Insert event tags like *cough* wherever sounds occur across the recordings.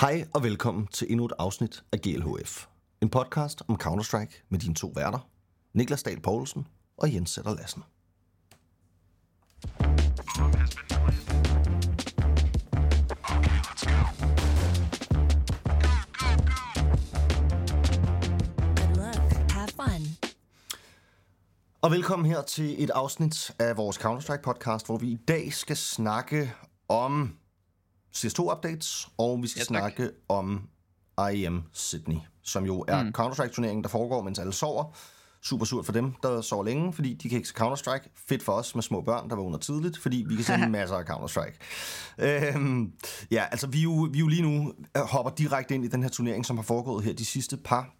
Hej og velkommen til endnu et afsnit af GLHF. En podcast om Counter-Strike med dine to værter, Niklas Dahl Poulsen og Jens Sætter Lassen. Good luck. Have fun. Og velkommen her til et afsnit af vores Counter-Strike podcast, hvor vi i dag skal snakke om CS2-updates, og vi skal Ja, tak. snakke om IEM Sydney, som jo er mm. Counter-Strike-turneringen, der foregår, mens alle sover. Super surt for dem, der sover længe, fordi de kan ikke se Counter-Strike. Fedt for os med små børn, der vågner tidligt, fordi vi kan se *laughs* masser af Counter-Strike. Øhm, ja, altså vi jo, vi jo lige nu øh, hopper direkte ind i den her turnering, som har foregået her de sidste par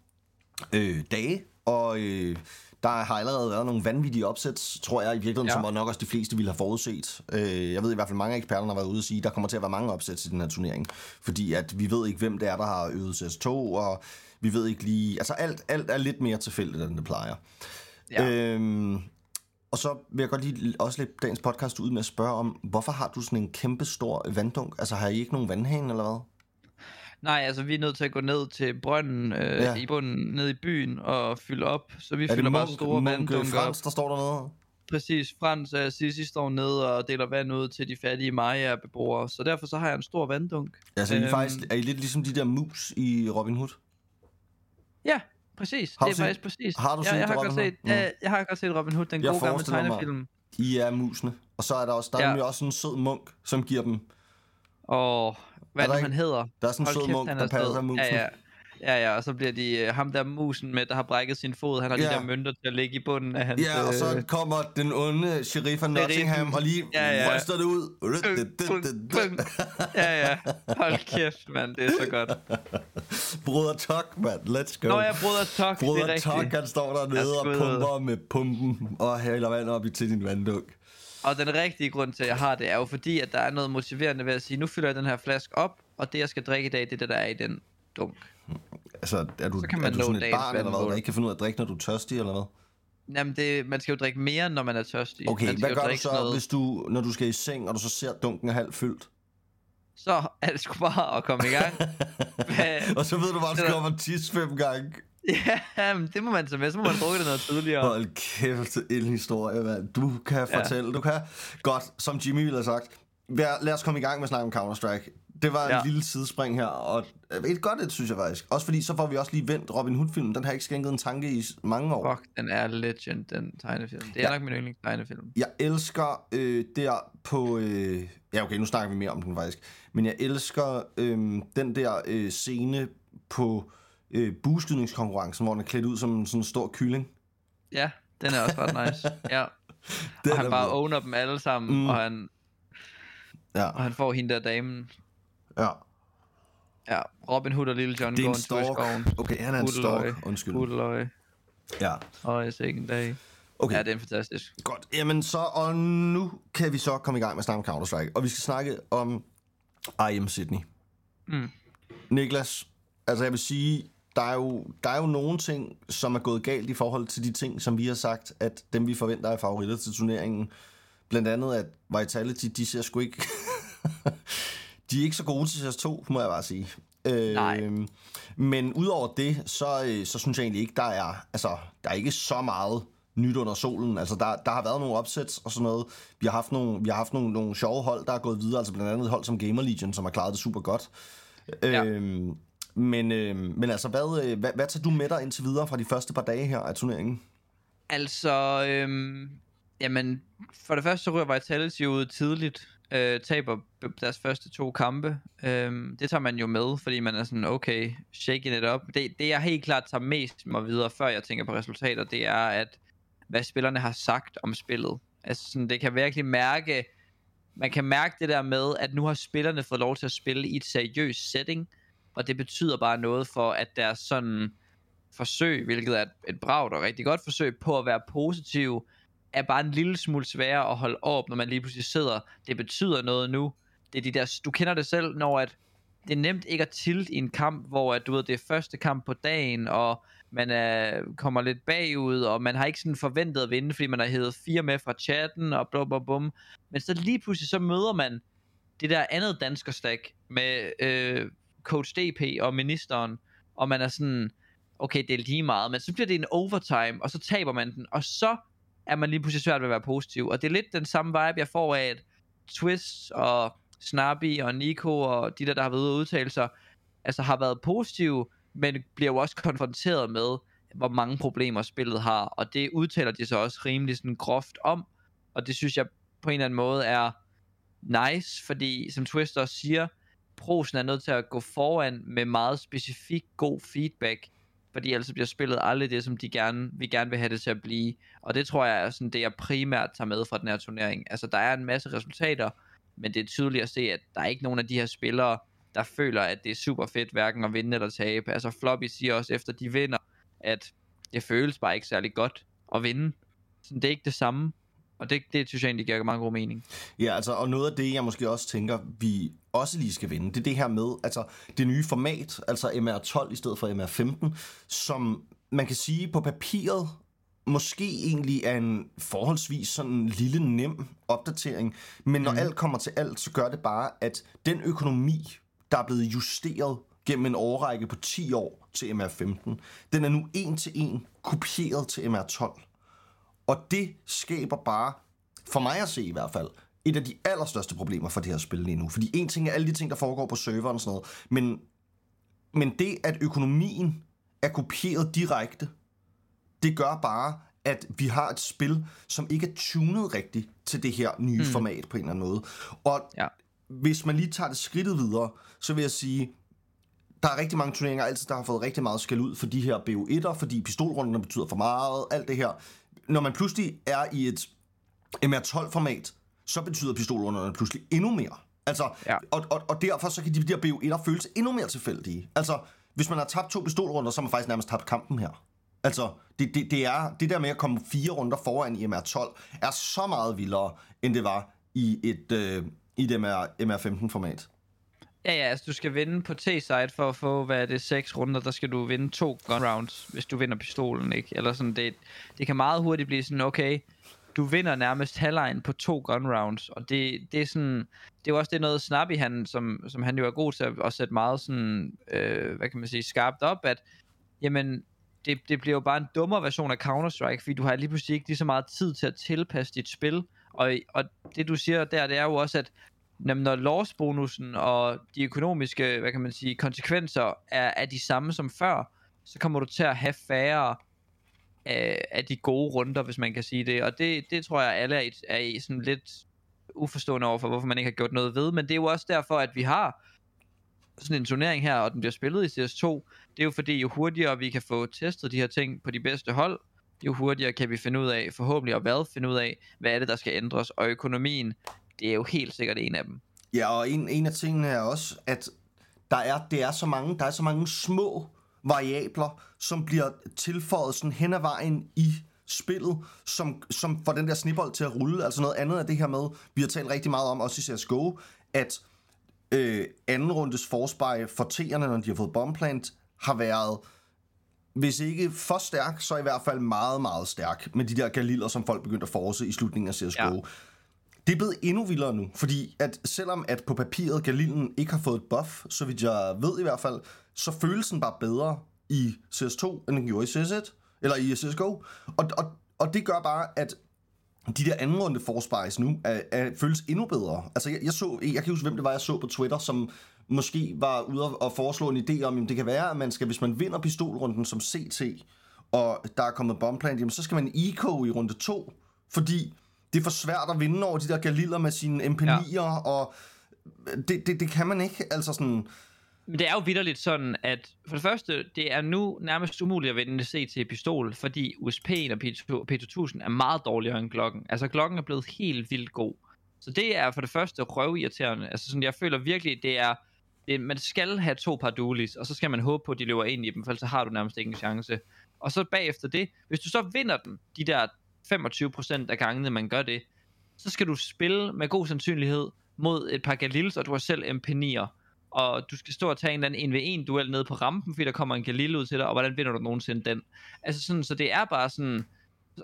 øh, dage, og øh, der har allerede været nogle vanvittige opsæt, tror jeg i virkeligheden, ja. Som nok også de fleste ville have forudset. Øh, jeg ved i hvert fald, mange af eksperterne har været ude og sige, at der kommer til at være mange opsæt i den her turnering, fordi at vi ved ikke, hvem det er, der har øvet CS2, og vi ved ikke lige... Altså alt, alt er lidt mere tilfældigt, end det plejer. Ja. Øhm, og så vil jeg godt lige også lægge dagens podcast ud med at spørge om, hvorfor har du sådan en kæmpe stor vanddunk? Altså har I ikke nogen vandhane eller hvad? Nej, altså vi er nødt til at gå ned til brønden øh, Ja. ja. i bunden, ned i byen og fylde op. Så vi Er fylder bare Munk, store Munk vanddunker op. Frans, der står dernede? Præcis, Frans er sidst står nede og deler vand ud til de fattige Maja-beboere. Så derfor så har jeg en stor vanddunk. Altså, I Øhm. faktisk, er I lidt ligesom de der mus i Robin Hood? Ja, præcis. Har det er set- faktisk præcis. har du ja, set jeg har Robin Hood? set, Mm. ja, jeg har godt set Robin Hood, den Jeg gode gamle forestiller mig- tegnefilm. I er musene. Og så er der også, der er Ja. også en sød munk, som giver dem... Og hvad Er det, han hedder? Der er sådan en sød munk, der er passer musen. Ja, ja. Ja, ja, og så bliver de, øh, ham der musen med, der har brækket sin fod, han har Ja. de der mønter til at ligge i bunden af hans... Ja, og så øh, kommer den onde sheriff af Nottingham og lige Ja, ja. ryster det ud. Ja, ja. Hold kæft, mand. Det er så godt. Bruder Tok, mand. Let's go. Nå, jeg bruder Tok, det Bruder er Tok, han står dernede og pumper med pumpen og hælder vand op i til din vanddunk. Og den rigtige grund til, at jeg har det, er jo fordi, at der er noget motiverende ved at sige, nu fylder jeg den her flaske op, og det, jeg skal drikke i dag, det er det, der er i den dunk. Altså, er du, Så kan er man du nå sådan et barn, eller hvad, der ikke kan finde ud af at drikke, når du er tørstig, eller hvad? Jamen, det, man skal jo drikke mere, når man er tørstig. Okay, man hvad gør du så, noget- hvis du, når du skal i seng, og du så ser dunken er halvt fyldt? Så er det sgu bare at komme i gang. *laughs* Og så ved du bare, at du skal op og tisse fem gange. *laughs* ja, men det må man tage med. Så må man drukke det noget tidligere. Hold kæft, en historie, mand. Du kan Ja. fortælle, du kan. Godt, som Jimmy ville have sagt. Lad os komme i gang med at snakke om Counter-Strike. Det var en Ja. lille sidespring her, og et godt et, synes jeg faktisk. Også fordi, så får vi også lige vendt Robin Hood-filmen. Den har ikke skænket en tanke i mange år. Fuck, den er legend, den tegnefilm. Det er Ja. nok min yndlings tegnefilm. Jeg elsker øh, der på... Øh, ja, okay, nu snakker vi mere om den faktisk. Men jeg elsker øh, den der øh, scene på øh, bueskydningskonkurrencen, hvor han er klædt ud som sådan en stor kylling. Ja, den er også ret nice. *laughs* Ja. Den og han bare fed. owner dem alle sammen, Mm. og, han, Ja, og han får hende der damen. ja. Ja, Robin Hood og Lille John Det er går en en i stork. Okay, han er en stork. Undskyld. Pudeløje. Ja, Og i sikken dag. okay. Ja, det er fantastisk. Godt. Jamen så, og nu kan vi så komme i gang med at snakke om Counter-Strike. Og vi skal snakke om IM Sydney. Mm. Niklas, altså jeg vil sige, der er, jo, der er jo nogle ting, som er gået galt i forhold til de ting, som vi har sagt, at dem vi forventer er favoritter til turneringen. Blandt andet, at Vitality, de ser sgu ikke... *laughs* de er ikke så gode til CS2, må jeg bare sige. Nej. Øhm, men udover det, så, øh, så synes jeg egentlig ikke, der er, altså, der er ikke så meget nyt under solen. Altså, der, der har været nogle opsæt og sådan noget. Vi har haft nogle, vi har haft nogle, nogle sjove hold, der er gået videre. Altså blandt andet et hold som Gamer Legion, som har klaret det super godt. Ja. Øhm, men, øh, men altså, hvad, øh, hvad, hvad tager du med dig indtil videre fra de første par dage her af turneringen? Altså, øh, jamen, for det første så ryger Vitality ud tidligt, øh, taber deres første to kampe. Øh, det tager man jo med, fordi man er sådan, okay, shaking it up. Det, det jeg helt klart tager mest mig videre, før jeg tænker på resultater, det er, at hvad spillerne har sagt om spillet. Altså sådan, det kan virkelig mærke, man kan mærke det der med, at nu har spillerne fået lov til at spille i et seriøst setting, og det betyder bare noget for, at deres sådan forsøg, hvilket er et, et bragt og rigtig godt forsøg på at være positiv, er bare en lille smule sværere at holde op, når man lige pludselig sidder. Det betyder noget nu. Det er de der, du kender det selv, når at det er nemt ikke at tilt i en kamp, hvor at, du ved, det er første kamp på dagen, og man er, kommer lidt bagud, og man har ikke sådan forventet at vinde, fordi man har hævet fire med fra chatten, og blub, blub, bum. Men så lige pludselig, så møder man det der andet danskerstack med øh, coach DP og ministeren, og man er sådan, okay, det er lige meget, men så bliver det en overtime, og så taber man den, og så er man lige pludselig svært ved at være positiv. Og det er lidt den samme vibe, jeg får af, at Twist og Snappy og Nico og de der, der har været ude udtale sig, altså har været positive, men bliver jo også konfronteret med, hvor mange problemer spillet har, og det udtaler de så også rimelig sådan groft om, og det synes jeg på en eller anden måde er nice, fordi som Twist også siger, prosen er nødt til at gå foran med meget specifik god feedback, fordi ellers bliver spillet aldrig det, som de gerne, vi gerne vil have det til at blive. Og det tror jeg er sådan det, jeg primært tager med fra den her turnering. Altså, der er en masse resultater, men det er tydeligt at se, at der er ikke nogen af de her spillere, der føler, at det er super fedt, hverken at vinde eller tabe. Altså, Floppy siger også, efter de vinder, at det føles bare ikke særlig godt at vinde. Så det er ikke det samme. Og det, det synes jeg egentlig giver meget god mening. Ja, altså, og noget af det, jeg måske også tænker, vi også lige skal vinde, det er det her med, altså det nye format, altså MR12 i stedet for MR15, som man kan sige på papiret, måske egentlig er en forholdsvis sådan lille nem opdatering, men når mm. alt kommer til alt, så gør det bare, at den økonomi, der er blevet justeret gennem en årrække på 10 år til MR15, den er nu en til en kopieret til MR12. Og det skaber bare, for mig at se i hvert fald, et af de allerstørste problemer for det her spil lige nu. Fordi en ting er alle de ting, der foregår på serveren og sådan noget, men, men det, at økonomien er kopieret direkte, det gør bare, at vi har et spil, som ikke er tunet rigtigt til det her nye mm. format på en eller anden måde. Og ja. hvis man lige tager det skridtet videre, så vil jeg sige, der er rigtig mange turneringer altid, der har fået rigtig meget skæld ud for de her BO1'er, fordi pistolrunderne betyder for meget, alt det her når man pludselig er i et MR12-format, så betyder pistolrunderne pludselig endnu mere. Altså, ja. og, og, og derfor så kan de der BO1'er føles endnu mere tilfældige. Altså, hvis man har tabt to pistolrunder, så har man faktisk nærmest tabt kampen her. Altså, det, det, det, er, det der med at komme fire runder foran i MR12, er så meget vildere, end det var i et, øh, i et MR, MR15-format. Ja, ja, altså du skal vinde på T-side for at få, hvad er det, seks runder, der skal du vinde to gun rounds, hvis du vinder pistolen, ikke? Eller sådan, det, det kan meget hurtigt blive sådan, okay, du vinder nærmest halvlejen på to gun rounds, og det, det er sådan, det er jo også det noget Snappy, han, som, som han jo er god til at, at sætte meget sådan, øh, hvad kan man sige, skarpt op, at, jamen, det, det bliver jo bare en dummere version af Counter-Strike, fordi du har lige pludselig ikke lige så meget tid til at tilpasse dit spil, og, og det du siger der, det er jo også, at Jamen, når loss-bonusen og de økonomiske, hvad kan man sige, konsekvenser er, er de samme som før, så kommer du til at have færre af, af de gode runder, hvis man kan sige det. Og det, det tror jeg, alle er i, er i sådan lidt uforstående over for, hvorfor man ikke har gjort noget ved. Men det er jo også derfor, at vi har sådan en turnering her, og den bliver spillet i CS2. Det er jo fordi, jo hurtigere vi kan få testet de her ting på de bedste hold, jo hurtigere kan vi finde ud af, forhåbentlig og hvad finde ud af, hvad er det, der skal ændres. Og økonomien, det er jo helt sikkert en af dem. Ja, og en, en af tingene er også, at der er, det er så mange, der er så mange små variabler, som bliver tilføjet sådan hen ad vejen i spillet, som, som får den der snibbold til at rulle. Altså noget andet af det her med, vi har talt rigtig meget om, også i CSGO, at øh, anden rundes forspej for T'erne, når de har fået bombplant, har været, hvis ikke for stærk, så i hvert fald meget, meget stærk, med de der galiller, som folk begyndte at force i slutningen af CSGO. Ja. Det er blevet endnu vildere nu, fordi at selvom at på papiret Galilen ikke har fået et buff, så vidt jeg ved i hvert fald, så føles den bare bedre i CS2, end den gjorde i CS1, eller i CSGO. Og, og, og det gør bare, at de der anden runde forspice nu er, er, føles endnu bedre. Altså, jeg, jeg, så, jeg kan huske, hvem det var, jeg så på Twitter, som måske var ude og foreslå en idé om, at det kan være, at man skal, hvis man vinder pistolrunden som CT, og der er kommet bombplant, jamen, så skal man eco i runde 2, fordi det er for svært at vinde over de der galiller med sine MP9'er, ja. og det, det, det kan man ikke, altså sådan... Men det er jo vidderligt sådan, at for det første, det er nu nærmest umuligt at vinde CT-pistol, fordi USP'en og P2000 er meget dårligere end klokken. Altså klokken er blevet helt vildt god. Så det er for det første røvirriterende. Altså sådan, jeg føler virkelig, det er, det, man skal have to par duelis, og så skal man håbe på, at de løber ind i dem, for ellers så har du nærmest ingen chance. Og så bagefter det, hvis du så vinder den, de der 25% af gangene, man gør det, så skal du spille med god sandsynlighed mod et par Galils, og du har selv MP9'er. Og du skal stå og tage en eller anden 1v1 duel ned på rampen, fordi der kommer en Galil ud til dig, og hvordan vinder du nogensinde den? Altså sådan, så det er bare sådan...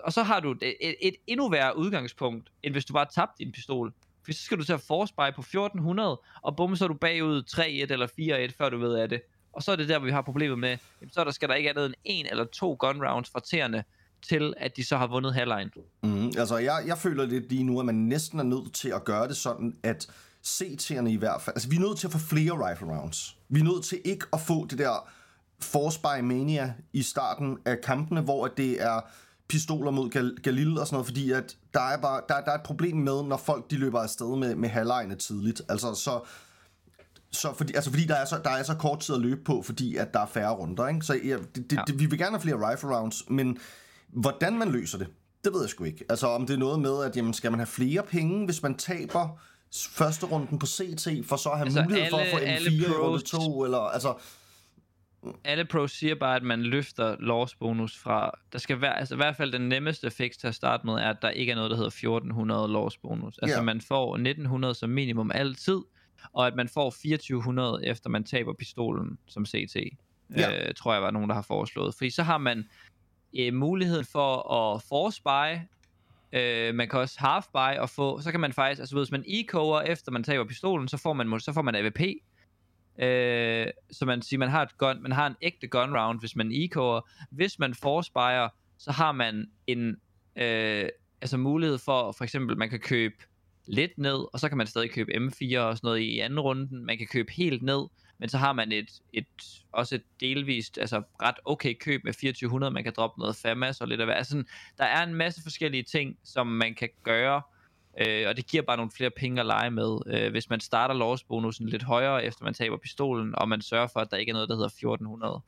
Og så har du et, et, et endnu værre udgangspunkt, end hvis du bare tabte din pistol. For så skal du til at force buy på 1400, og bum, så er du bagud 3-1 eller 4-1, før du ved af det. Og så er det der, hvor vi har problemet med, jamen, så der skal der ikke andet end en eller to gun rounds fra tæerne, til at de så har vundet halvlejen. Mm, altså, jeg, jeg føler lidt lige nu, at man næsten er nødt til at gøre det sådan, at CT'erne i hvert fald... Altså, vi er nødt til at få flere rifle rounds. Vi er nødt til ikke at få det der Force by Mania i starten af kampene, hvor det er pistoler mod Gal- Galil og sådan noget, fordi at der er, bare, der, der er et problem med, når folk de løber afsted med, med halvlejene tidligt. Altså, så, så fordi, altså fordi der er, så, der er så kort tid at løbe på, fordi at der er færre runder. Ikke? Så ja, det, det, Ja. det, vi vil gerne have flere rifle rounds, men hvordan man løser det, det ved jeg sgu ikke. Altså om det er noget med, at jamen, skal man have flere penge, hvis man taber første runden på CT, for så at have Altså, mulighed for at få alle- alle M4 i runde pros- 2, eller altså... alle pros siger bare, at man løfter loss bonus fra... Der skal være, altså i hvert fald den nemmeste fix til at starte med, er, at der ikke er noget, der hedder 1400 loss bonus. Altså Ja. man får 1900 som minimum altid, og at man får 2400 efter man taber pistolen som CT. Ja. Øh, tror jeg var nogen, der har foreslået. Fordi så har man øh, muligheden for at force buy, øh, man kan også half buy og få, så kan man faktisk, altså hvis man e-cover efter man taber pistolen, så får man, så får man AVP, Øh, så man siger, man har et gun, man har en ægte gun round, hvis man ecoer. Hvis man forspire, så har man en øh, altså mulighed for, for eksempel, man kan købe lidt ned, og så kan man stadig købe M4 og sådan noget i anden runden. Man kan købe helt ned, men så har man et, et også et delvist, altså ret okay køb med 2400. Man kan droppe noget FAMAS og lidt af hvad. Altså, sådan, der er en masse forskellige ting, som man kan gøre, Øh, og det giver bare nogle flere penge at lege med, øh, hvis man starter loss-bonusen lidt højere, efter man taber pistolen, og man sørger for, at der ikke er noget, der hedder 1400.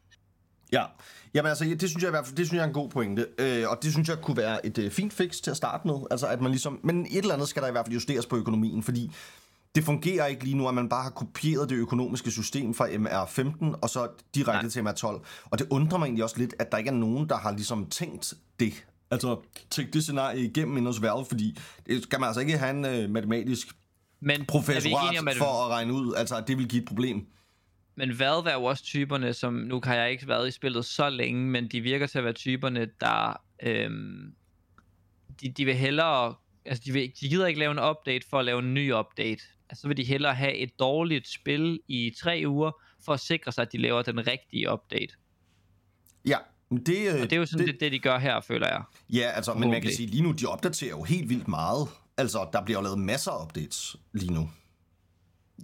Ja, jamen altså, det synes jeg i hvert fald, det synes jeg er en god pointe, øh, og det synes jeg kunne være et øh, fint fix til at starte med, altså at man ligesom, men et eller andet skal der i hvert fald justeres på økonomien, fordi det fungerer ikke lige nu, at man bare har kopieret det økonomiske system fra MR15 og så direkte Nej. til MR12, og det undrer mig egentlig også lidt, at der ikke er nogen, der har ligesom tænkt det, altså tænkt det scenarie igennem inde hos Valve, fordi det skal man altså ikke have en øh, matematisk Men professorat enige at, for at regne ud, altså at det vil give et problem. men Valve er jo også typerne, som, nu har jeg ikke været i spillet så længe, men de virker til at være typerne, der, øhm, de, de vil hellere, altså de, vil, de gider ikke lave en update for at lave en ny update. Altså så vil de hellere have et dårligt spil i tre uger, for at sikre sig, at de laver den rigtige update. Ja, det, øh, Og det er jo sådan det, det, det de gør her, føler jeg. Ja, altså, men man kan sige, lige nu, de opdaterer jo helt vildt meget. Altså, der bliver jo lavet masser af updates lige nu.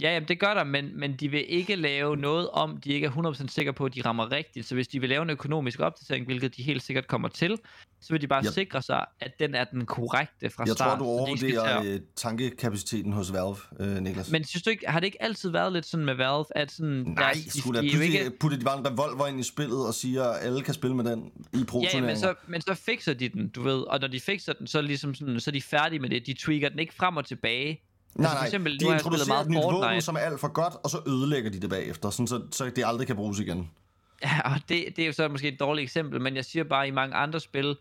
Ja, jamen, det gør der, men, men de vil ikke lave noget om, de ikke er 100% sikre på, at de rammer rigtigt. Så hvis de vil lave en økonomisk opdatering, hvilket de helt sikkert kommer til, så vil de bare Jeg- sikre sig, at den er den korrekte fra Jeg start. tror, du overvurderer øh, tankekapaciteten hos Valve, øh, Niklas. Men synes du ikke, har det ikke altid været lidt sådan med Valve, at sådan... Nej, deres- skulle de ikke, putte de bare en revolver ind i spillet og siger, at alle kan spille med den i pro Ja, men så, men så fikser de den, du ved. Og når de fikser den, så er, ligesom sådan, så er de færdige med det. De tweaker den ikke frem og tilbage. Nej, for nej, eksempel, de introducerer meget et nyt våben, Fortnite. som er alt for godt, og så ødelægger de det bagefter, sådan så, så det aldrig kan bruges igen. Ja, og det, det er jo så måske et dårligt eksempel, men jeg siger bare, i mange andre spil,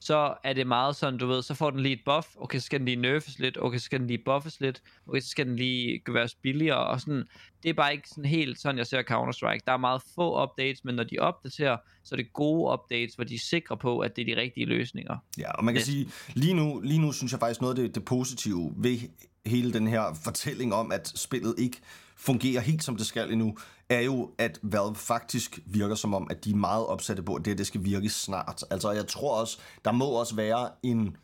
så er det meget sådan, du ved, så får den lige et buff, okay, så skal den lige nerfes lidt, okay, så skal den lige buffes lidt, okay, så skal den lige gøres billigere, og sådan, det er bare ikke sådan helt sådan, jeg ser Counter-Strike. Der er meget få updates, men når de opdaterer, så er det gode updates, hvor de er sikre på, at det er de rigtige løsninger. Ja, og man kan Yes. sige, lige nu, lige nu synes jeg faktisk noget af det, det positive ved hele den her fortælling om, at spillet ikke fungerer helt som det skal endnu, er jo, at Valve faktisk virker som om, at de er meget opsatte på, at det, det skal virke snart. Altså, jeg tror også, der må også være en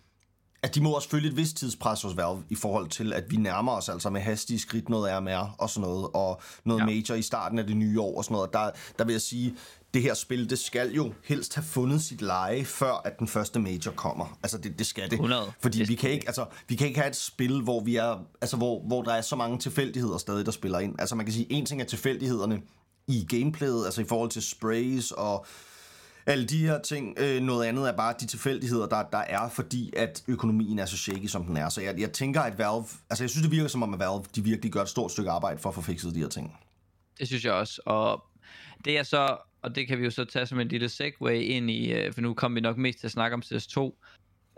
at de må også følge et vist tidspres hos Valve i forhold til, at vi nærmer os altså med hastige skridt noget RMR og sådan noget, og noget ja. major i starten af det nye år og sådan noget. Der, der vil jeg sige, det her spil, det skal jo helst have fundet sit leje, før at den første major kommer. Altså, det, det skal det. 100. Fordi Det vi kan, ikke, altså, vi kan ikke have et spil, hvor, vi er, altså, hvor, hvor der er så mange tilfældigheder stadig, der spiller ind. Altså, man kan sige, en ting er tilfældighederne i gameplayet, altså i forhold til sprays og alle de her ting. Øh, noget andet er bare de tilfældigheder, der, der er, fordi at økonomien er så shaky, som den er. Så jeg, jeg tænker, at Valve... Altså, jeg synes, det virker som om, at Valve de virkelig gør et stort stykke arbejde for at få fikset de her ting. Det synes jeg også, og det er så, og det kan vi jo så tage som en lille segue ind i, øh, for nu kommer vi nok mest til at snakke om CS2.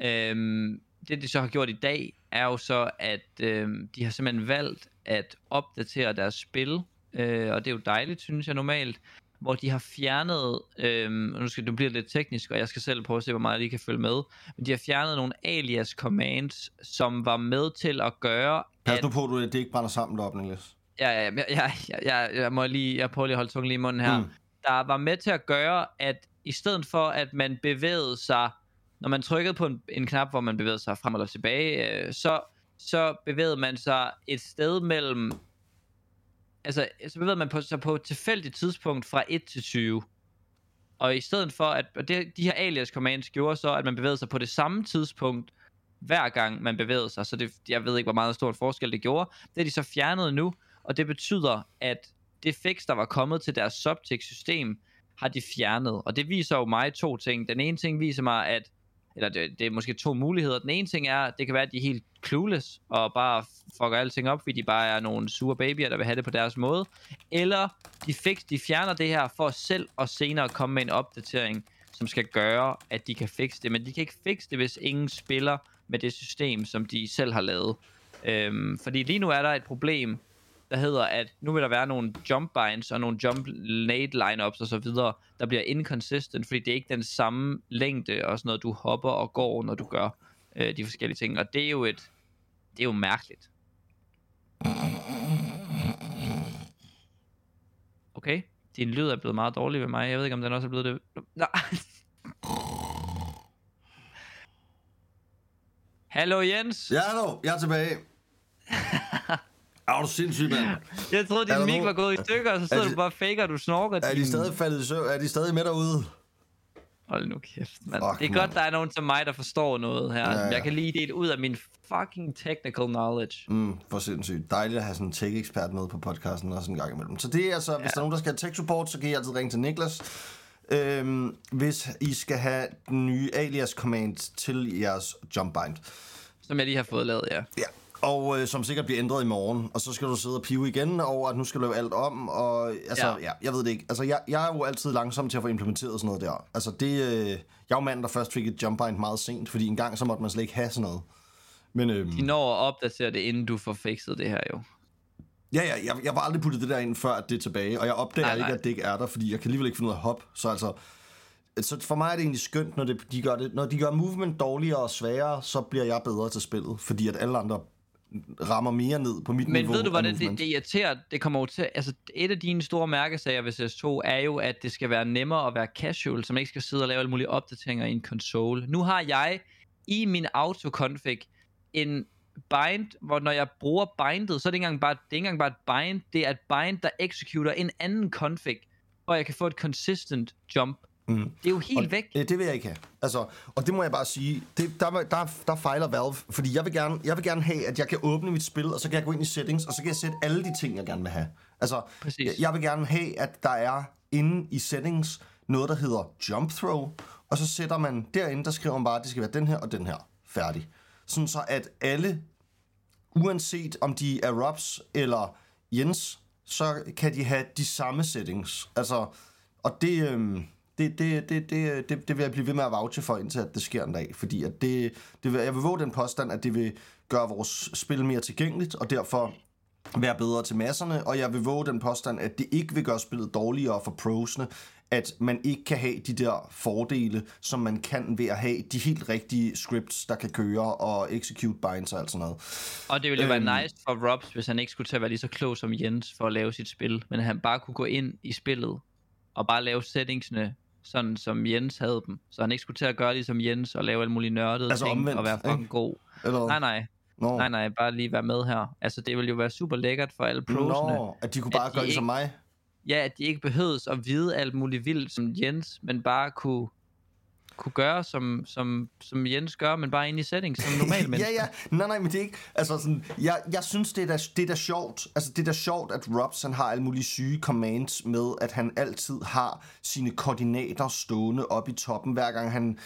Øhm, det de så har gjort i dag, er jo så, at øhm, de har simpelthen valgt at opdatere deres spil, øh, og det er jo dejligt, synes jeg normalt. hvor de har fjernet, øhm, nu skal du blive lidt teknisk, og jeg skal selv prøve at se, hvor meget jeg lige kan følge med, men de har fjernet nogle alias commands, som var med til at gøre, Pas at nu på, at du- det ikke brænder sammen deroppe, Niklas. ja, ja, ja, ja, ja, jeg, jeg, må lige, jeg prøver lige at holde tungen lige i munden her, Mm der var med til at gøre, at i stedet for, at man bevægede sig, når man trykkede på en, en knap, hvor man bevægede sig frem eller tilbage, øh, så, så bevægede man sig et sted mellem, altså, så bevægede man på, sig på et tilfældigt tidspunkt fra 1 til 20. Og i stedet for, at og det, de her alias commands gjorde så, at man bevægede sig på det samme tidspunkt, hver gang man bevægede sig. Så det, jeg ved ikke, hvor meget stor forskel det gjorde. Det er de så fjernet nu, og det betyder, at det fix, der var kommet til deres Subtext-system, har de fjernet. Og det viser jo mig to ting. Den ene ting viser mig, at eller det, det er måske to muligheder. Den ene ting er, at det kan være, at de er helt clueless, og bare fucker alting op, fordi de bare er nogle sure babyer, der vil have det på deres måde. Eller de, fix, de fjerner det her for selv og senere komme med en opdatering, som skal gøre, at de kan fikse det. Men de kan ikke fikse det, hvis ingen spiller med det system, som de selv har lavet. Øhm, fordi lige nu er der et problem, der hedder, at nu vil der være nogle jump binds og nogle jump nade lineups og så videre, der bliver inconsistent, fordi det er ikke den samme længde og sådan noget, du hopper og går, når du gør øh, de forskellige ting. Og det er jo et, det er jo mærkeligt. Okay, din lyd er blevet meget dårlig ved mig. Jeg ved ikke, om den også er blevet det. Nej. Hallo Jens. Ja, hallo, jeg er tilbage. Er du sindssyg, mand? Jeg troede, Er din mic nogen- var gået i stykker, og så sidder Er du de- bare faker, og du snorker. Er de din- stadig faldet i søvn? Er de stadig med derude? Hold nu kæft, mand. Fuck, det er mand. godt, der er nogen som mig, der forstår noget her. Ja, ja. Jeg kan lige dele ud af min fucking technical knowledge. Mm, for sindssygt. Dejligt at have sådan en tech-ekspert med på podcasten også en gang imellem. Så det er altså, hvis der er nogen, der skal have tech-support, så kan I altid ringe til Niklas. Øhm, hvis I skal have den nye alias command til jeres jump bind. Som jeg lige har fået lavet, ja. Ja. Og øh, som sikkert bliver ændret i morgen. Og så skal du sidde og pive igen over, at nu skal du lave alt om. Og altså, ja. Ja. jeg ved det ikke. Altså, jeg, jeg er jo altid langsom til at få implementeret sådan noget der. Altså, det, øh, jeg er jo manden, der først fik et jump bind meget sent, fordi en gang så måtte man slet ikke have sådan noget. Men øhm, De når at opdatere det, inden du får fikset det her jo. Ja, ja, jeg, jeg var aldrig puttet det der ind, før at det er tilbage, og jeg opdager Nej, ikke, nej. at det ikke er der, fordi jeg kan alligevel ikke finde ud af hoppe. Så altså, så for mig er det egentlig skønt, når, det, de gør det, når de gør movement dårligere og sværere, så bliver jeg bedre til spillet, fordi at alle andre rammer mere ned på mit Men niveau ved du, hvordan det, det irriterer? Det kommer jo til... Altså, et af dine store mærkesager ved CS2 er jo, at det skal være nemmere at være casual, så man ikke skal sidde og lave alle mulige opdateringer i en console. Nu har jeg i min autoconfig en bind, hvor når jeg bruger bindet, så er det ikke engang bare, det er ikke engang bare et bind, det er et bind, der executer en anden config, hvor jeg kan få et consistent jump. Mm. Det er jo helt og, væk. øh, Det vil jeg ikke have. Altså, og det må jeg bare sige, det, der, der, der fejler Valve, fordi jeg vil, gerne, jeg vil gerne have, at jeg kan åbne mit spil, og så kan jeg gå ind i settings, og så kan jeg sætte alle de ting, jeg gerne vil have. Altså, Præcis. jeg, jeg vil gerne have, at der er inde i settings noget, der hedder jump throw, og så sætter man derinde, der skriver man bare, at det skal være den her og den her. Færdig. Sådan så, at alle, uanset om de er Robs eller Jens, så kan de have de samme settings. Altså, og det, øhm, det, det, det, det, det, det vil jeg blive ved med at vouche for, indtil at det sker en dag. Fordi at det, det vil, jeg vil våge den påstand, at det vil gøre vores spil mere tilgængeligt, og derfor være bedre til masserne, og jeg vil våge den påstand, at det ikke vil gøre spillet dårligere for prosene, at man ikke kan have de der fordele, som man kan ved at have de helt rigtige scripts, der kan køre, og execute binds og alt sådan noget. Og det ville jo Øhm. være nice for Robs, hvis han ikke skulle til at være lige så klog som Jens for at lave sit spil, men at han bare kunne gå ind i spillet og bare lave settingsene sådan som Jens havde dem. Så han ikke skulle til at gøre ligesom Jens og lave alle mulige nørdede Altså ting omvendt, og være fucking ikke? god. Eller, Nej, nej. Nå. Nej, nej, bare lige være med her. Altså, det ville jo være super lækkert for alle prosene. Nå, at de kunne bare At de gøre det som ikke- mig. Ja, at de ikke behøves at vide alt muligt vildt som Jens, men bare kunne, kunne gøre, som, som, som Jens gør, men bare ind i settings som normal menneske. *laughs* ja, ja. Nej, nej, men det er ikke... Altså sådan, jeg, jeg synes, det er, da, det er da sjovt. Altså, det er da sjovt, at Robs, han har alle mulige syge commands med, at han altid har sine koordinater stående op i toppen. Hver gang han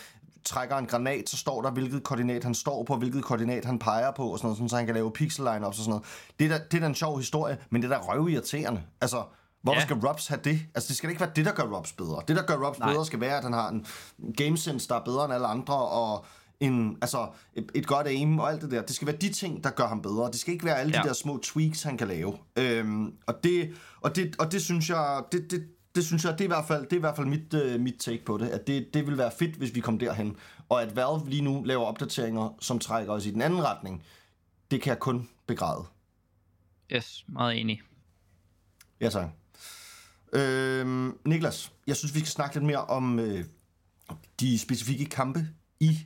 trækker en granat, så står der, hvilket koordinat han står på, hvilket koordinat han peger på, og sådan noget, sådan, så han kan lave pixel lineups og sådan noget. Det er da, det er da en sjov historie, men det er da røvirriterende. Altså, Hvorfor Ja. skal Robs have det? Altså, det skal ikke være det, der gør Robs bedre. Det, der gør Robs Nej. bedre, skal være, at han har en gamesense, der er bedre end alle andre, og en, altså, et, godt aim og alt det der. Det skal være de ting, der gør ham bedre. Det skal ikke være alle ja. De der små tweaks, han kan lave. Øhm, og, det, og, det, og det synes jeg, det, det, det synes jeg, det er i hvert fald, det er i hvert fald mit, uh, mit take på det, at det, det vil være fedt, hvis vi kom derhen. Og at Valve lige nu laver opdateringer, som trækker os i den anden retning, det kan jeg kun begræde. Yes, meget enig. Ja, tak. Øhm, Niklas, jeg synes, vi skal snakke lidt mere om øh, de specifikke kampe i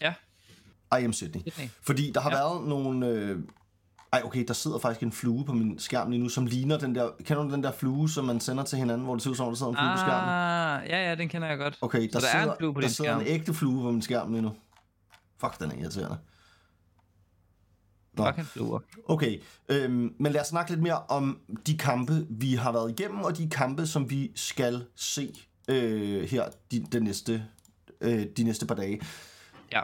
Ja, IM Sydney. Sydney. Fordi der har ja. Været nogle... Øh, ej, okay, der sidder faktisk en flue på min skærm lige nu, som ligner den der... Kender du den der flue, som man sender til hinanden, hvor det ser ud som, om, der sidder en flue på skærmen? Ah, ja, ja, den kender jeg godt. Okay, der, der er sidder, en flue på der din sidder skærm. en ægte flue på min skærm lige nu. Fuck, den er irriterende. Fluer. Okay, øhm, men lad os snakke lidt mere om de kampe, vi har været igennem, og de kampe, som vi skal se øh, her de, de, næste, øh, de næste par dage. Ja.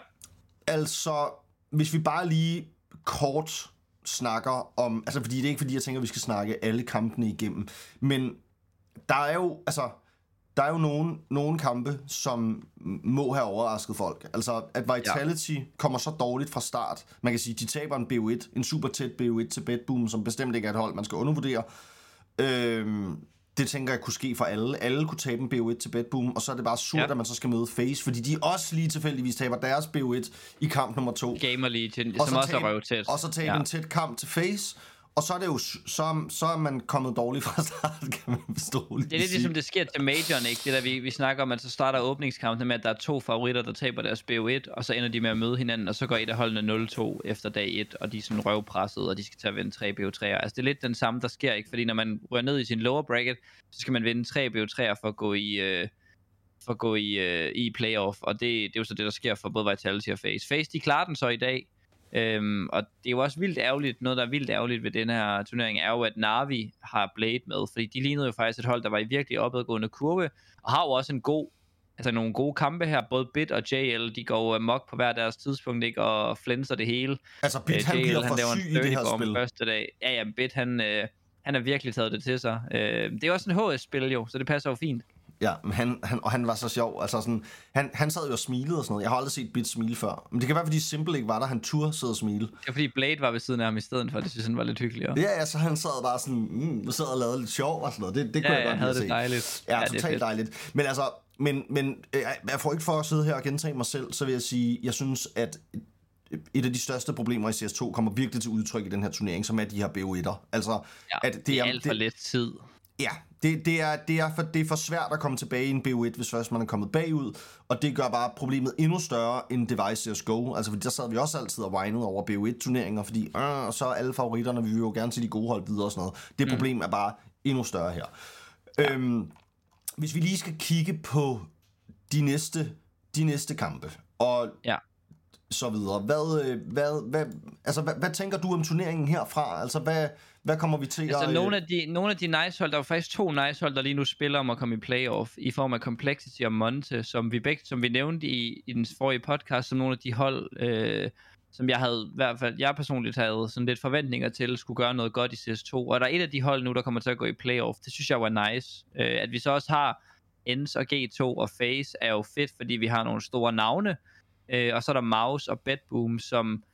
Altså, hvis vi bare lige kort snakker om... Altså, fordi det er ikke fordi, jeg tænker, at vi skal snakke alle kampene igennem. Men der er jo... Altså, der er jo nogle, nogle kampe, som må have overrasket folk. Altså, at Vitality ja. kommer så dårligt fra start. Man kan sige, de taber en BO1, en super tæt BO1 til Bedboom, som bestemt ikke er et hold, man skal undervurdere. Øhm, det tænker jeg kunne ske for alle. Alle kunne tabe en BO1 til Bedboom, og så er det bare surt, ja. At man så skal møde Face, fordi de også lige tilfældigvis taber deres BO1 i kamp nummer to. Gamer Legion, Og som så også er tabe- røvtæt. Og så tabe ja. ja. en tæt kamp til Face, og så er det jo så, så er man kommet dårligt fra start, kan man forstå. Det er lidt ligesom, det sker til Majoren, ikke? Det der, vi, vi snakker om, at så starter åbningskampen med, at der er to favoritter, der taber deres BO1, og så ender de med at møde hinanden, og så går et af holdene 0-2 efter dag 1, og de er sådan røvpresset, og de skal tage at vinde 3 BO3'er. Altså, det er lidt den samme, der sker, ikke? Fordi når man rører ned i sin lower bracket, så skal man vinde 3 BO3'er for at gå i... Øh, for at gå i, øh, i playoff, og det, det er jo så det, der sker for både Vitality og Face. Face, de klarer den så i dag, Øhm, og det er jo også vildt ærgerligt, noget der er vildt ærgerligt ved den her turnering, er jo, at Navi har Blade med, fordi de lignede jo faktisk et hold, der var i virkelig opadgående kurve, og har jo også en god, altså nogle gode kampe her, både Bit og JL, de går amok på hver deres tidspunkt, ikke, og flænser det hele. Altså, Bit, Øh, han JL, bliver for laver en det dirty her bomb spil. første dag. Ja, ja, Bit, han, øh, han har virkelig taget det til sig. Øh, det er også en HS-spil jo, så det passer jo fint. Ja, men han, han, og han var så sjov. Altså sådan, han, han sad jo og smilede og sådan noget. Jeg har aldrig set Bit smile før. Men det kan være, fordi Simple ikke var der. Han turde sidde og smile. Det er fordi Blade var ved siden af ham i stedet for, det synes han var lidt hyggeligere. Ja, ja, så han sad bare sådan, mm, sad og lavede lidt sjov og sådan noget. Det, det kunne ja, jeg godt lide det at se. dejligt. Ja, ja det totalt dejligt. Men altså, men, men øh, jeg får ikke for at sidde her og gentage mig selv, så vil jeg sige, jeg synes, at et af de største problemer i CS2 kommer virkelig til udtryk i den her turnering, som er de her BO1'er. Altså, Ja, at det er alt for det, lidt tid. Ja, det, det, er, det, er for, det er for svært at komme tilbage i en BO1, hvis først man er kommet bagud, og det gør bare problemet endnu større end Device CSGO. Altså, fordi der sad vi også altid og whinede over BO1-turneringer, fordi øh, så er alle favoritterne, vi vil jo gerne se de gode hold videre og sådan noget. Det problem er bare endnu større her. Ja. Øhm, hvis vi lige skal kigge på de næste, de næste kampe, og Ja. så videre. Hvad, øh, hvad, hvad, altså, hvad, hvad tænker du om turneringen herfra? Altså, hvad, hvad kommer vi til Altså, at... øh, nogle af, de, nogle af de nice hold, der er faktisk to nice hold, der lige nu spiller om at komme i playoff, i form af Complexity og Monte, som vi, begge, som vi nævnte i, i den forrige podcast, som nogle af de hold, øh, som jeg havde, i hvert fald jeg personligt havde sådan lidt forventninger til, skulle gøre noget godt i CS2. Og der er et af de hold nu, der kommer til at gå i playoff. Det synes jeg var nice. Øh, at vi så også har Ens og G2 og Face er jo fedt, fordi vi har nogle store navne. Øh, og så er der Mouse og Bedboom, som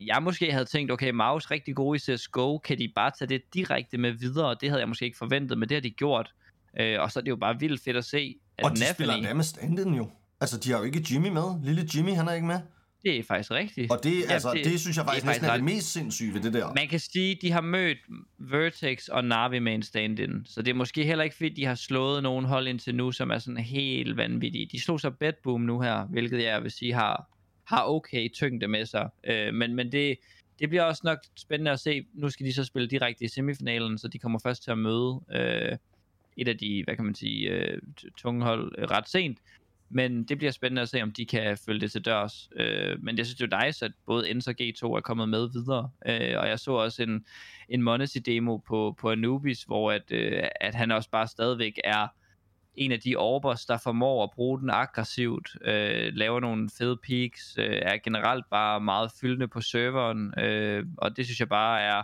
jeg måske havde tænkt, okay, Maus rigtig gode i CSGO, kan de bare tage det direkte med videre? Det havde jeg måske ikke forventet, men det har de gjort. Øh, og så er det jo bare vildt fedt at se, at Og de spiller Nafani, endda med jo. Altså, de har jo ikke Jimmy med. Lille Jimmy, han er ikke med. det er faktisk rigtigt. Og det, Ja, altså, det, det synes jeg faktisk, det er næsten er det mest sindssyge ved det der. Man kan sige, de har mødt Vertex og Navi med en stand-in. Så det er måske heller ikke, fordi de har slået nogen hold indtil nu, som er sådan helt vanvittige. De slog så Bedboom nu her, hvilket jeg vil sige har, har okay tyngde med sig. Øh, men men det, det bliver også nok spændende at se. Nu skal de så spille direkte i semifinalen, så de kommer først til at møde øh, et af de, hvad kan man sige, øh, tunge hold øh, ret sent. Men det bliver spændende at se, om de kan følge det til dørs. Øh, men jeg synes, det er nice, at både Ens og G2 er kommet med videre. Øh, og jeg så også en, en Monesi-demo på, på Anubis, hvor at, øh, at han også bare stadigvæk er en af de orbers, der formår at bruge den aggressivt, øh, laver nogle fede peaks, øh, er generelt bare meget fyldende på serveren, øh, og det synes jeg bare er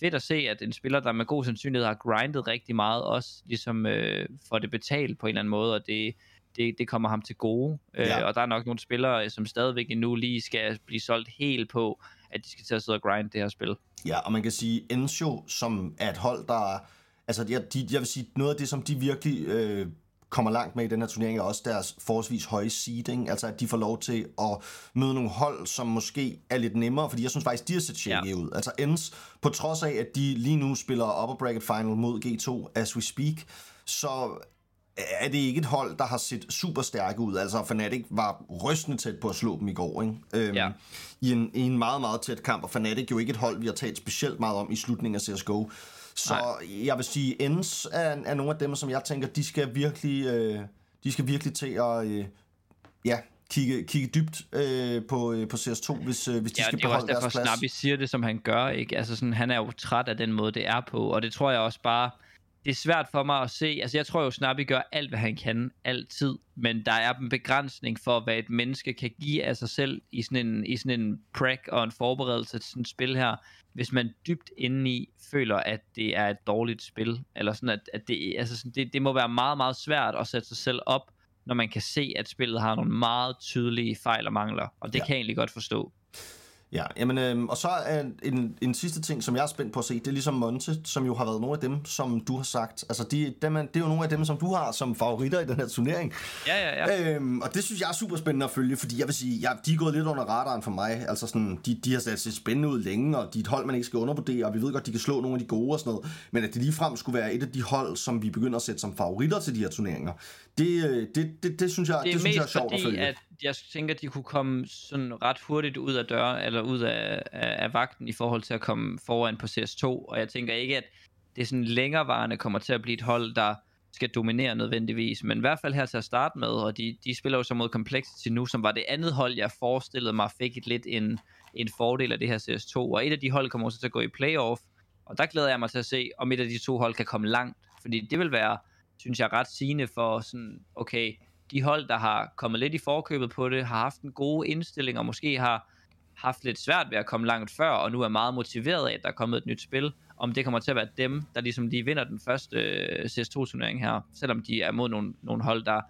fedt at se, at en spiller, der med god sandsynlighed har grindet rigtig meget, også ligesom øh, får det betalt på en eller anden måde, og det, det, det kommer ham til gode. Øh, Ja. og der er nok nogle spillere, som stadigvæk endnu lige skal blive solgt helt på, at de skal til at sidde og grinde det her spil. Ja, og man kan sige, Enzio, som er et hold, der altså jeg, de, jeg vil sige, noget af det, som de virkelig øh, kommer langt med i den her turnering, er også deres forholdsvis høje seeding, altså at de får lov til at møde nogle hold, som måske er lidt nemmere, fordi jeg synes faktisk, de har set ja. ud. Altså Ends, på trods af, at de lige nu spiller upper bracket final mod G2 as we speak, så er det ikke et hold, der har set super stærke ud. Altså Fnatic var rystende tæt på at slå dem i går, ikke? Øhm, Ja. i, en, i en meget, meget tæt kamp, og Fnatic jo ikke et hold, vi har talt specielt meget om i slutningen af CSGO. Så Nej. jeg vil sige, Ends er, er nogle af dem, som jeg tænker, de skal virkelig, øh, de skal virkelig til at øh, ja, kigge, kigge dybt øh, på, øh, på CS2, hvis, øh, hvis de Ja, skal det er også beholde derfor, deres plads. Snappy siger det, som han gør. Ikke? Altså sådan, han er jo træt af den måde, det er på. Og det tror jeg også bare... Det er svært for mig at se. Altså, jeg tror jo, Snappy gør alt, hvad han kan, altid. Men der er en begrænsning for, hvad et menneske kan give af sig selv i sådan en, i sådan en prep og en forberedelse til sådan et spil her. Hvis man dybt indeni føler, at det er et dårligt spil. Eller sådan, at, at det, altså sådan, det, det må være meget, meget svært at sætte sig selv op, når man kan se, at spillet har nogle meget tydelige fejl og mangler. Og det ja. kan jeg egentlig godt forstå. Ja, jamen, øh, og så er en, en sidste ting, som jeg er spændt på at se, det er ligesom Monte, som jo har været nogle af dem, som du har sagt. Altså, de, dem, er- det er jo nogle af dem, som du har som favoritter i den her turnering. Ja, ja, ja. Øhm, og det synes jeg er super spændende at følge, fordi jeg vil sige, ja, de er gået lidt under radaren for mig. Altså sådan, de, de har set spændende ud længe, og de er et hold, man ikke skal undervurdere, og vi ved godt, de kan slå nogle af de gode og sådan noget. Men at det ligefrem skulle være et af de hold, som vi begynder at sætte som favoritter til de her turneringer, det, øh, det, det, det synes jeg, det det synes jeg er sjovt at fordi, følge. at jeg tænker, de kunne komme sådan ret hurtigt ud af døren, eller ud af, af, af vagten i forhold til at komme foran på CS2, og jeg tænker ikke, at det sådan længerevarende kommer til at blive et hold, der skal dominere nødvendigvis, men i hvert fald her til at starte med, og de, de spiller jo så mod Complexity nu, som var det andet hold, jeg forestillede mig fik et lidt en, en fordel af det her CS2, og et af de hold kommer også til at gå i playoff, og der glæder jeg mig til at se, om et af de to hold kan komme langt, fordi det vil være, synes jeg, ret sigende for sådan, okay, de hold, der har kommet lidt i forkøbet på det, har haft en god indstilling, og måske har haft lidt svært ved at komme langt før, og nu er meget motiveret af, at der er kommet et nyt spil, om det kommer til at være dem, der ligesom lige vinder den første øh, CS2-turnering her, selvom de er mod nogle, nogle hold, der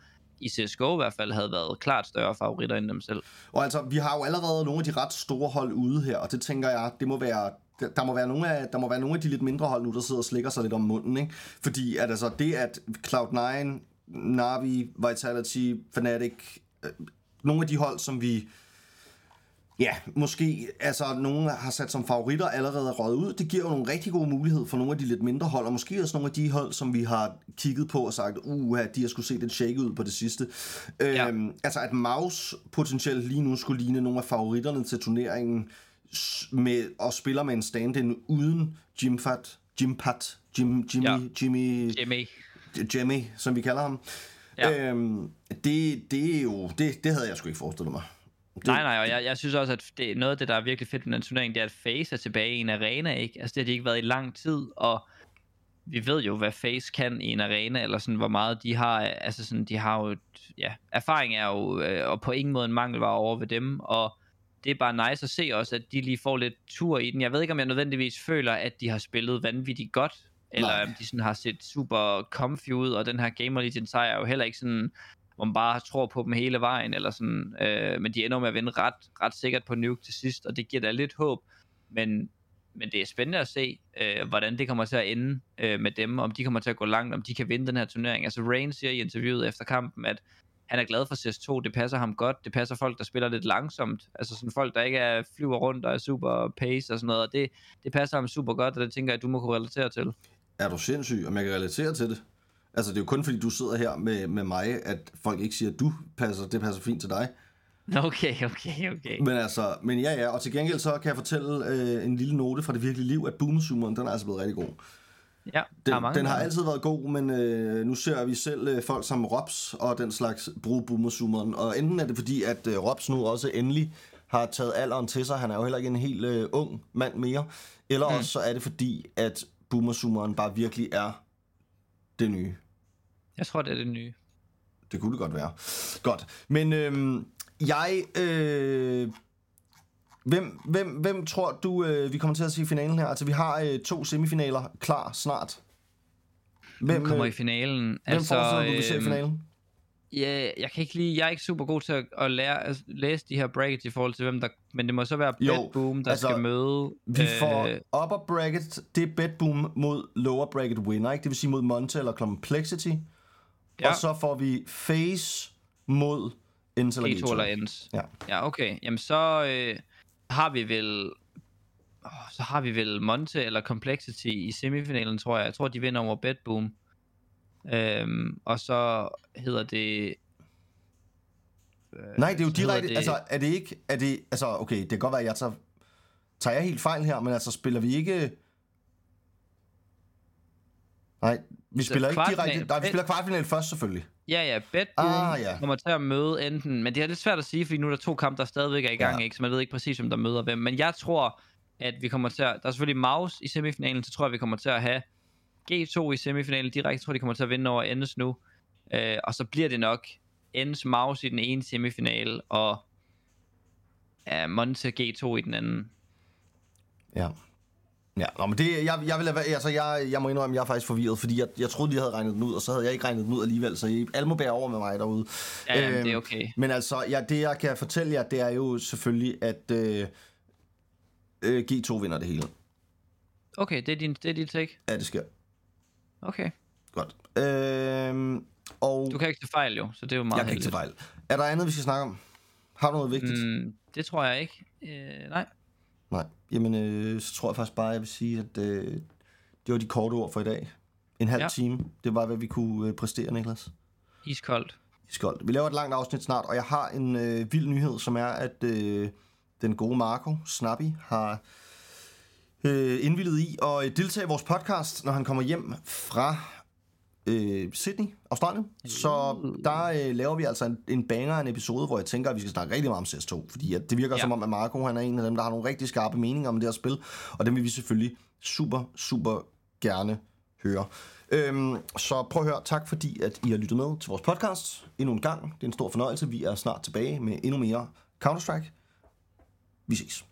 i CSGO i hvert fald havde været klart større favoritter end dem selv. Og altså, vi har jo allerede nogle af de ret store hold ude her, og det tænker jeg, det må være der- der må, være nogle af, der må være nogle af de lidt mindre hold nu, der sidder og slikker sig lidt om munden, ikke? Fordi at altså, det at Cloud9, Navi, Vitality, Fnatic, øh, nogle af de hold, som vi ja, måske altså nogen har sat som favoritter allerede er røget ud. Det giver jo nogle rigtig gode muligheder for nogle af de lidt mindre hold, og måske også nogle af de hold, som vi har kigget på og sagt, uh, de har skulle se lidt shake ud på det sidste. Ja. Øhm, altså at Maus potentielt lige nu skulle ligne nogle af favoritterne til turneringen, med, og spiller med en stand-in uden Jimfat, Jimpat, Jim, Jimmy, Ja. Jimmy, Jimmy. Jimmy, som vi kalder ham. Ja. Øhm, det, det er jo, det, det havde jeg sgu ikke forestillet mig. Det, Nej, nej, og jeg, jeg synes også, at det, noget af det, der er virkelig fedt med den turnering, det er, at FaZe er tilbage i en arena, ikke? Altså, det har de ikke været i lang tid, og vi ved jo, hvad FaZe kan i en arena, eller sådan, hvor meget de har, altså sådan, de har jo, et, ja, erfaring er jo, øh, og på ingen måde en mangel var over ved dem, og det er bare nice at se også, at de lige får lidt tur i den. Jeg ved ikke, om jeg nødvendigvis føler, at de har spillet vanvittigt godt, eller Nej. om de sådan har set super comfy ud, og den her Gamer Legion sejr er jo heller ikke sådan, hvor man bare tror på dem hele vejen, eller sådan, øh, men de ender med at vinde ret, ret sikkert på Nuke til sidst, og det giver da lidt håb, men, men det er spændende at se, øh, hvordan det kommer til at ende øh, med dem, om de kommer til at gå langt, om de kan vinde den her turnering. Altså Rain siger i interviewet efter kampen, at han er glad for CS2, det passer ham godt, det passer folk, der spiller lidt langsomt, altså sådan folk, der ikke er flyver rundt og er super pace og sådan noget, og det, det passer ham super godt, og det tænker jeg, at du må kunne relatere til. Er du sindssyg, om jeg kan relatere til det? Altså, det er jo kun fordi, du sidder her med, med mig, at folk ikke siger, at du passer, det passer fint til dig. Okay, okay, okay. Men altså, men ja, ja, og til gengæld så kan jeg fortælle øh, en lille note fra det virkelige liv, at boomzoomeren, den er altså blevet rigtig god. Ja, Den, mange den har altid været god, men øh, nu ser vi selv øh, folk som Robs og den slags bruge boomerzoomeren. Og enten er det fordi, at øh, Robs nu også endelig har taget alderen til sig. Han er jo heller ikke en helt øh, ung mand mere. Eller mm. også så er det fordi, at boomerzoomeren bare virkelig er det nye. Jeg tror, det er det nye. Det kunne det godt være. Godt. Men øhm, jeg... Øh, hvem, hvem, hvem tror du, øh, vi kommer til at se i finalen her? Altså, vi har øh, to semifinaler klar snart. Hvem kommer øh, i finalen? Hvem altså, forestiller du, vi ser i øhm, finalen? Ja, jeg kan ikke lige, jeg er ikke super god til at, at lære, at læse de her brackets i forhold til hvem der, men det må så være Jo, Bet Boom, der altså, skal møde. Vi får øh, upper bracket, det er bet boom mod lower bracket winner, ikke? Det vil sige mod Monte eller Complexity. Ja. Og så får vi face mod Intel og G2 G2. eller Ends. Ja. Ja, okay. Jamen så øh, har vi vel... Oh, så har vi vel Monte eller Complexity i semifinalen, tror jeg. Jeg tror, de vinder over Betboom. Øhm, og så hedder det... Øh, Nej, det er jo direkte, det... altså er det ikke, er det, altså okay, det kan godt være, at jeg tager, tager jeg helt fejl her, men altså spiller vi ikke, nej, vi Så spiller ikke direkte, nej, vi spiller kvartfinal først selvfølgelig. Ja, ja, Betboom Ah, ja. kommer til at møde enten... Men det er lidt svært at sige, fordi nu er der to kampe, der stadigvæk er i gang, Ja. ikke? Så man ved ikke præcis, hvem der møder hvem. Men jeg tror, at vi kommer til at... Der er selvfølgelig Maus i semifinalen, så tror jeg, vi kommer til at have G2 i semifinalen direkte. Jeg tror, de kommer til at vinde over Endes nu. Øh, og så bliver det nok Endes Maus i den ene semifinale, og ja, Monte G2 i den anden. Ja. Ja, nå, men det, jeg, jeg, vil altså, jeg, jeg må indrømme, at jeg er faktisk forvirret, fordi jeg, jeg troede, de havde regnet den ud, og så havde jeg ikke regnet den ud alligevel, så I, alle må bære over med mig derude. Ja, Øhm, det er okay. Men altså, ja, det jeg kan fortælle jer, det er jo selvfølgelig, at øh, øh, G2 vinder det hele. Okay, det er din, det er din take. Ja, det sker. Okay. Godt. Øhm, og Du kan ikke tage fejl jo, så det er jo meget jeg kan ikke tage fejl. Er der andet, vi skal snakke om? Har du noget vigtigt? Mm. Det tror jeg ikke. Øh, nej. Nej. Jamen, øh, så tror jeg faktisk bare, jeg vil sige, at øh, det var de korte ord for i dag. En halv ja. Time. Det var, hvad vi kunne øh, præstere, Niklas. Iskoldt. Skål. Vi laver et langt afsnit snart, og jeg har en øh, vild nyhed, som er, at øh, den gode Marco Snappy har øh, indvildet i at øh, deltage i vores podcast, når han kommer hjem fra øh, Sydney, Australien. Så der øh, laver vi altså en, en banger en episode, hvor jeg tænker, at vi skal snakke rigtig meget om CS2, fordi at det virker. Ja. som om, at Marco han er en af dem, der har nogle rigtig skarpe meninger om det her spil, og dem vil vi selvfølgelig super, super gerne høre. Øhm, så prøv at høre, tak fordi at I har lyttet med til vores podcast endnu en gang. Det er en stor fornøjelse. Vi er snart tilbage med endnu mere Counter-Strike. Vi ses.